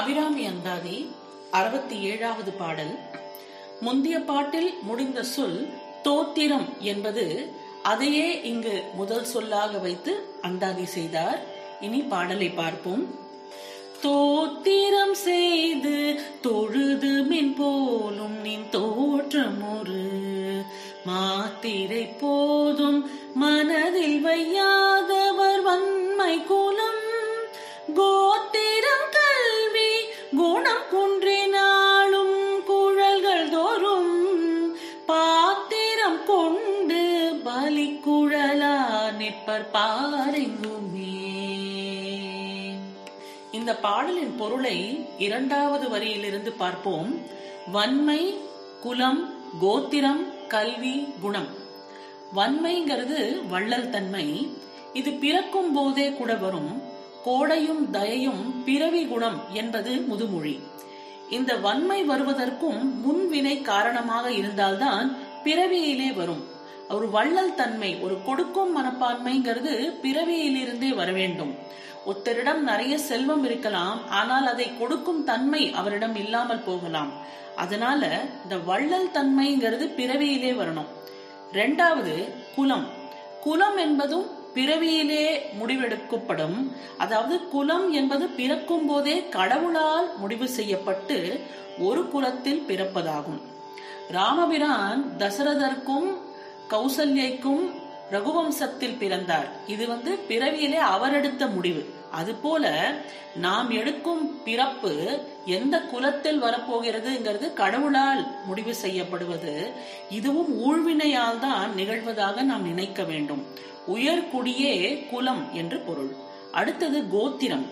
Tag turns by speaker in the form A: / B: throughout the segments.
A: அபிராமி அந்தாதி அறுபத்தி ஏழாவது பாடல். முந்திய பாட்டில் முடிந்த சொல் தோத்திரம் என்பது அதையே இங்கு முதல் சொல்லாக வைத்து அந்தாதி செய்தார். இனி பாடலை பார்ப்போம். தோத்திரம் செய்து தொழுது நிற்பர் பாரெங்குமே இந்த பாடலின் பொருளை இரண்டாவது வரியிலிருந்து பார்ப்போம். வன்மை குலம் கோத்திரம் கல்வி குணம். வன்மைங்கிறது வள்ளல் தன்மை. இது பிறக்கும் போதே கூட வரும். கோடையும் தயையும் பிறவி குணம் என்பது முதுமொழி. இந்த வன்மை வருவதற்கும் முன்வினை காரணமாக இருந்தால்தான் பிறவியிலே வரும். ஒரு வள்ளல் தன்மை ஒரு கொடுக்கும் மனப்பான்மைங்கிறது பிறவியிலிருந்தே வர வேண்டும். ஒருத்தரிடம் நிறைய செல்வம் இருக்கலாம் ஆனால் அதை கொடுக்கும் தன்மை அவரிடம் இல்லாமல் போகலாம். அதனால இந்த வள்ளல் தன்மைங்கிறது பிறவியிலே வரணும். ரெண்டாவது குலம். குலம் என்பதும் பிறவியிலே முடிவெடுக்கப்படும். அதாவது குலம் என்பது பிறக்கும் போதே கடவுளால் முடிவு செய்யப்பட்டு ஒரு குலத்தில் பிறப்பதாகும். ராமபிரான் தசரதற்கும் கௌசல்யைக்கும் ரகுவம்சத்தில் பிறந்தார். இது வந்து பிறவியிலே அவர் எடுத்த முடிவு அதுபோல நாம் எடுக்கும் பிறப்பு எந்த குலத்தில் வரப்போகிறதுங்கிறது கடவுளால் முடிவு செய்யப்படுவது இதுவும் ஊழ்வினையால் தான் நிகழ்வதாக நாம் நினைக்க வேண்டும். உயர்குடியே குலம் என்று பொருள். அடுத்தது கோத்திரம்.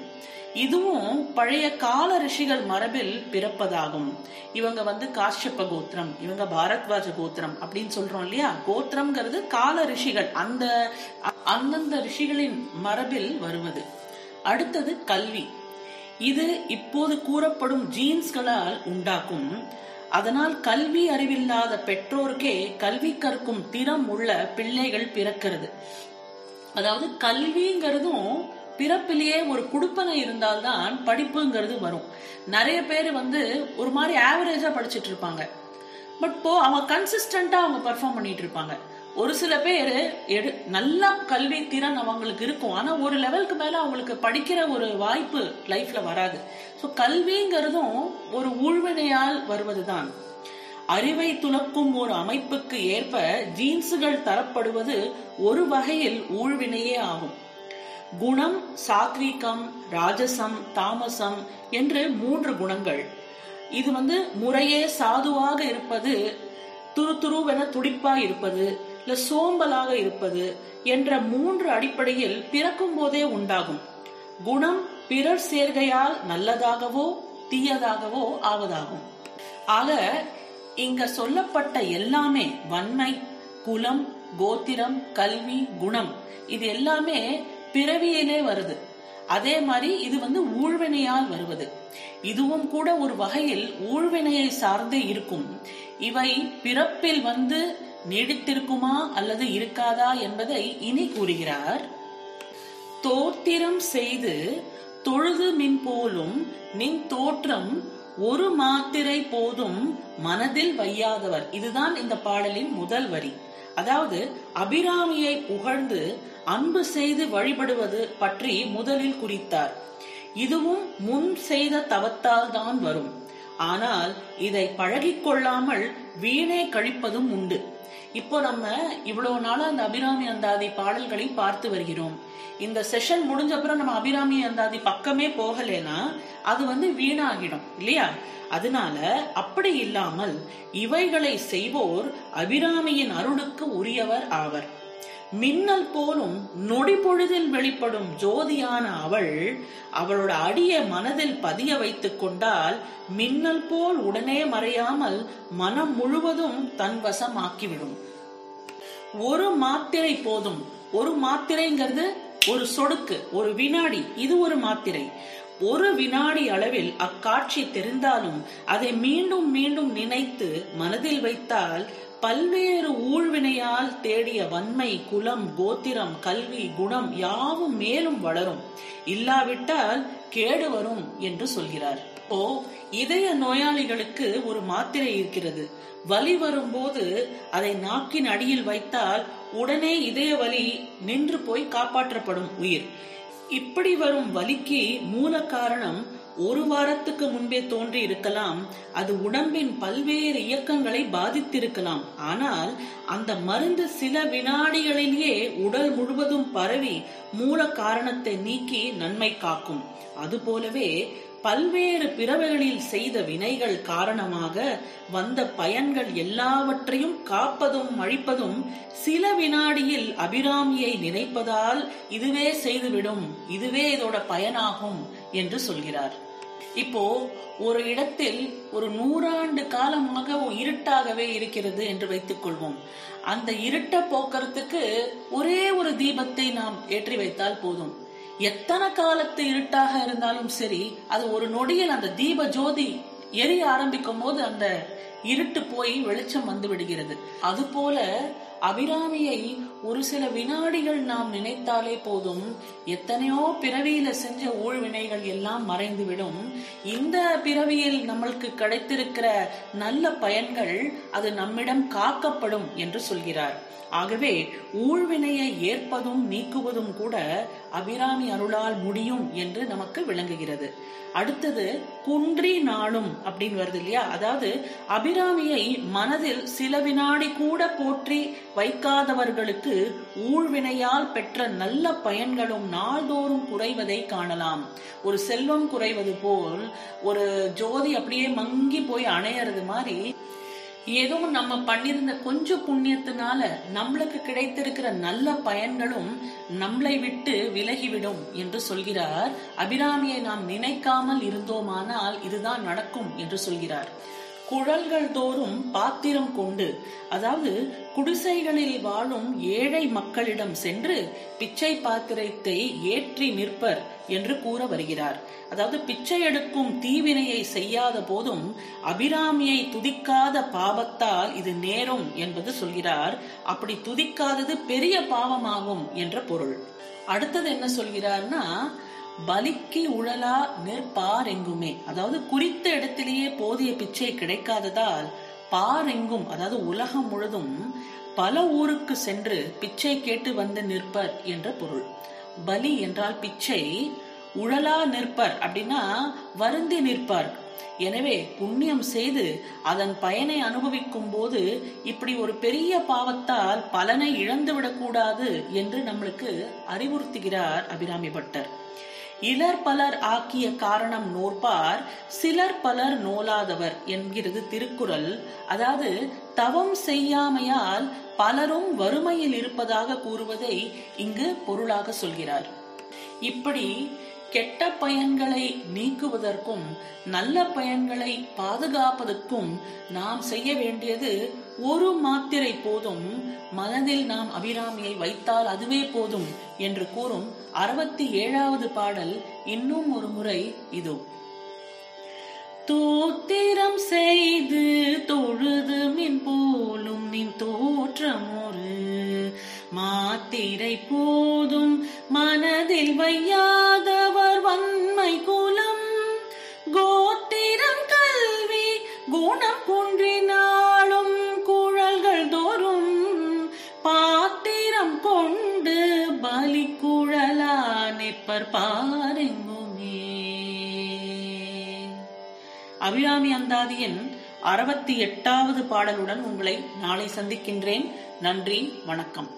A: இதுவும் பழைய கால ரிஷிகள் மரபில் பிறப்பதாகும். இவங்க வந்து காஷ்யப்ப கோத்திரம் இவங்க பாரத்வாஜ கோத்திரம் அப்படின்னு சொல்றோம் இல்லையா? கோத்திரம்ங்கிறது கால ரிஷிகள் அந்த அந்தந்த ரிஷிகளின் மரபில் வருவது. அடுத்தது கல்வி. இது இப்போது கூறப்படும் ஜீன்ஸ்களால் உண்டாக்கும். அதனால் கல்வி அறிவில்லாத பெற்றோருக்கே கல்வி கற்கும் திறம் உள்ள பிள்ளைகள் பிறக்கிறது. அதாவது கல்விங்கிறதும் பிறப்பிலேயே ஒரு குடுப்பனை இருந்தால்தான் படிப்புங்கிறது வரும். நிறைய பேர் வந்து ஒரு மாதிரி ஆவரேஜா படிச்சிட்டு இருப்பாங்க. பட் போ அவங்க கன்சிஸ்டண்டா அவங்க பெர்ஃபார்ம் பண்ணிட்டு இருப்பாங்க. ஒரு சில பேர் எடு நல்ல கல்வி திறன் அவங்களுக்கு இருக்கும். ஆனா ஒரு லெவலுக்கு மேல அவங்களுக்கு படிக்கிற ஒரு வாய்ப்பு லைஃப்ல வராது. ஸோ கல்விங்கிறதும் ஒரு ஊழ்வினையால் வருவதுதான். அறிவை துலக்கும் ஒரு அமைப்புக்கு ஏற்ப ஜீன்ஸுகள் தரப்படுவது ஒரு வகையில் ஊழ்வினையே ஆகும். குணம் சாத்வீகம் ராஜசம் தாமசம் என்று மூன்று குணங்கள். இது வந்து முறையே சாதுவாக இருப்பது துரு துருவென துடிப்பா இருப்பது இல்ல சோம்பலாக இருப்பது என்ற மூன்று அடிப்படையில் பிறக்கும் போதே உண்டாகும். குணம் பிறர் சேர்கையால் நல்லதாகவோ தீயதாகவோ ஆவதாகும். ஆக இங்க சொல்லப்பட்ட எல்லாமே வன்மை குலம் கோத்திரம் கல்வி குணம் இது எல்லாமே பிறவியிலே வருது. அதே மாதிரி இது வந்து ஊழ்வினையால் வருவது. இதுவும் கூட ஒரு வகையில் ஊழ்வினையை சார்ந்தே இருக்கும். இவை பிறப்பில் வந்து நீடித்திருக்குமா அல்லது இருக்காதா என்பதை இனி கூறுகிறார். தோத்திரம் செய்து தொழுது மின் போலும் நின் தோற்றம் ஒரு மாத்திரை போதும் மனதில் வையாதவர். இதுதான் இந்த பாடலின் முதல் வரி. அதாவது அபிராமியை புகழ்ந்து அன்பு செய்து வழிபடுவது பற்றி முதலில் குறித்தார். இதுவும் முன் செய்த தவத்தால் தான் வரும். ஆனால் இதை பழகிக் கொள்ளாமல் வீணே கழிப்பதும் உண்டு. இப்போ நம்ம இவ்வளவு நாளா அந்த அபிராமி அந்தாதி பாடல்களை பார்த்து வருகிறோம். இந்த செஷன் முடிஞ்ச அப்புறம் நம்ம அபிராமி அந்தாதி பக்கமே போகலனா அது வந்து வீணாகிடும் இல்லையா? அதனால அப்படி இல்லாமல் இவைகளை செய்வோர் அபிராமியின் அருளுக்கு உரியவர் ஆவர். மின்னல் போலும் நொடி பொழுதில் வெளிப்படும் ஜோதியான அவள் அவளோட அடிய மனதில் பதிய வைத்துக் கொண்டால் மின்னல் போல் உடனே மறையாமல் மனம் முழுவதும் தன் வசமாக்கிவிடும். ஒரு மாத்திரை போதும். ஒரு மாத்திரைங்கிறது ஒரு சொடுக்கு ஒரு வினாடி. இது ஒரு மாத்திரை. ஒரு வினாடி அளவில் அக்காட்சி தெரிந்தாலும் அதை மீண்டும் மீண்டும் நினைத்து மனதில் வைத்தால் பல்வேறு ஊழ்வினையால் தேடிய வன்மை குலம் கோத்திரம் கல்வி குணம் யாவும் மேலும் வளரும். இல்லாவிட்டால் கேடு வரும் என்று சொல்கிறார். ஓ இதய நோயாளிகளுக்கு ஒரு மாத்திரை இருக்கிறது. வலி வரும்போது அதை நாக்கின் அடியில் வைத்தால் உடனே இதய வலி நின்று போய் காப்பாற்றப்படும் உயிர். இப்படி வரும் வலிக்கு மூல காரணம் ஒரு வாரத்துக்கு முன்பே தோன்றி இருக்கலாம். அது உடம்பின் பல்வேறு இயக்கங்களை பாதித்திருக்கலாம். ஆனால் அந்த மருந்து சில வினாடிகளிலேயே உடல் முழுவதும் பரவி மூல காரணத்தை நீக்கி நன்மை காக்கும். அதுபோலவே பல்வேறு பிறவைகளில் செய்த வினைகள் காரணமாக வந்த பயன்கள் எல்லாவற்றையும் காப்பதும் அழிப்பதும் சில வினாடியில் அபிராமியை நினைப்பதால் இதுவே செய்துவிடும். இதுவே இதோட பயனாகும் என்று சொல்கிறார். இப்போ ஒரு இடத்தில் ஒரு நூறாண்டு காலமாக இருட்டாகவே இருக்கிறது என்று வைத்துக் கொள்வோம். அந்த இருட்ட போக்குறதுக்கு ஒரே ஒரு தீபத்தை நாம் ஏற்றி வைத்தால் போதும். எத்தனை காலத்து இருட்டாக இருந்தாலும் சரி அது ஒரு நொடியில் அந்த தீப ஜோதி எரிய ஆரம்பிக்கும் போது அந்த இருட்டு போய் வெளிச்சம் வந்து விடுகிறது. அது போல அபிராமியை ஒரு சில வினாடிகள் நாம் நினைத்தாலே போதும் எத்தனையோ பிறவியில செஞ்ச ஊழ்வினைகள் எல்லாம் மறைந்துவிடும். இந்த பிறவியில் நம்மளுக்கு கிடைத்திருக்கிற நல்ல பயன்கள் அது நம்மிடம் காக்கப்படும் என்று சொல்கிறார். ஆகவே ஊழ்வினையை ஏற்பதும் நீக்குவதும் கூட அபிராமி அருளால் முடியும் என்று நமக்கு விளங்குகிறது. அடுத்தது குன்றி நாளும் அப்படின்னு வருது இல்லையா? அதாவது அபிராமியை மனதில் சில வினாடி கூட போற்றி வைக்காதவர்களுக்கு ஊழ்வினையால் பெற்ற நல்ல பயன்களும் நாள்தோறும் குறைவதை காணலாம். ஒரு செல்வம் குறைவது போல் ஒரு ஜோதி அப்படியே மங்கி போய் அணையறது மாதிரி ஏதோ நம்ம பண்ணிருந்த கொஞ்சம் புண்ணியத்தினால நம்மளுக்கு கிடைத்திருக்கிற நல்ல பயன்களும் நம்மளை விட்டு விலகிவிடும் என்று சொல்கிறார். அபிராமியை நாம் நினைக்காமல் இருந்தோமானால் இதுதான் நடக்கும் என்று சொல்கிறார். குழல்கள் தோறும் பாத்திரம் கொண்டு அதாவது குடிசைகளில் வாழும் ஏழை மக்களிடம் சென்று பிச்சை பாத்திரத்தை ஏற்றி நிற்பர் என்று கூற வருகிறார். அதாவது பிச்சை எடுக்கும் தீவினையை செய்யாத போதும் அபிராமியை துதிக்காத பாவத்தால் இது நேரும் என்பது சொல்கிறார். அப்படி துதிக்காதது பெரிய பாவமாகும் என்ற பொருள். அடுத்தது என்ன சொல்கிறார்னா பலிக்கு உழலா நிற்பார் எங்குமே அதாவது குறித்த இடத்திலேயே போதிய பிச்சை கிடைக்காததால் பாரெங்கும் அதாவது உலகம் முழுதும் பல ஊருக்கு சென்று பிச்சை கேட்டு வந்து நிற்பர் என்ற பொருள். பலி என்றால் பிச்சை உழலா நிற்பர் அப்படின்னா வருந்தி நிற்பார். எனவே புண்ணியம் செய்து அதன் பயனை அனுபவிக்கும் போது இப்படி ஒரு பெரிய பாவத்தால் பலனை இழந்துவிடக் கூடாது என்று நம்மளுக்கு அறிவுறுத்துகிறார் அபிராமி பட்டர். இலர் பலர் ஆக்கிய காரணம் நோற்பார் சிலர் பலர் நோலாதவர் என்கிறது திருக்குறள். அதாவது தவம் செய்யாமையால் பலரும் வறுமையில் இருப்பதாக கூறுவதை இங்கு பொருளாக சொல்கிறார். இப்படி கெட்ட பயன்களை நீக்குவதற்கும் நல்ல பயன்களை பாதுகாப்பதற்கும் நாம் செய்ய வேண்டியது ஒரு மாத்திரை போதும். மனதில் நாம் அபிராமியை வைத்தால் அதுவே போதும் என்று கூறும் அறுபத்தி ஏழாவது பாடல் இன்னும் ஒரு முறை இதோ. தோத்திரம் செய்து தொழுது மின் போலும் நின் தோற்றம் ஒரு மாத்திரை போதும். மனதில் வையாத கொண்டு பலி குழலா பாருங்குமே. அபிராமி அந்தாதியின் அறுபத்தி எட்டாவது பாடலுடன் உங்களை நாளை சந்திக்கின்றேன். நன்றி வணக்கம்.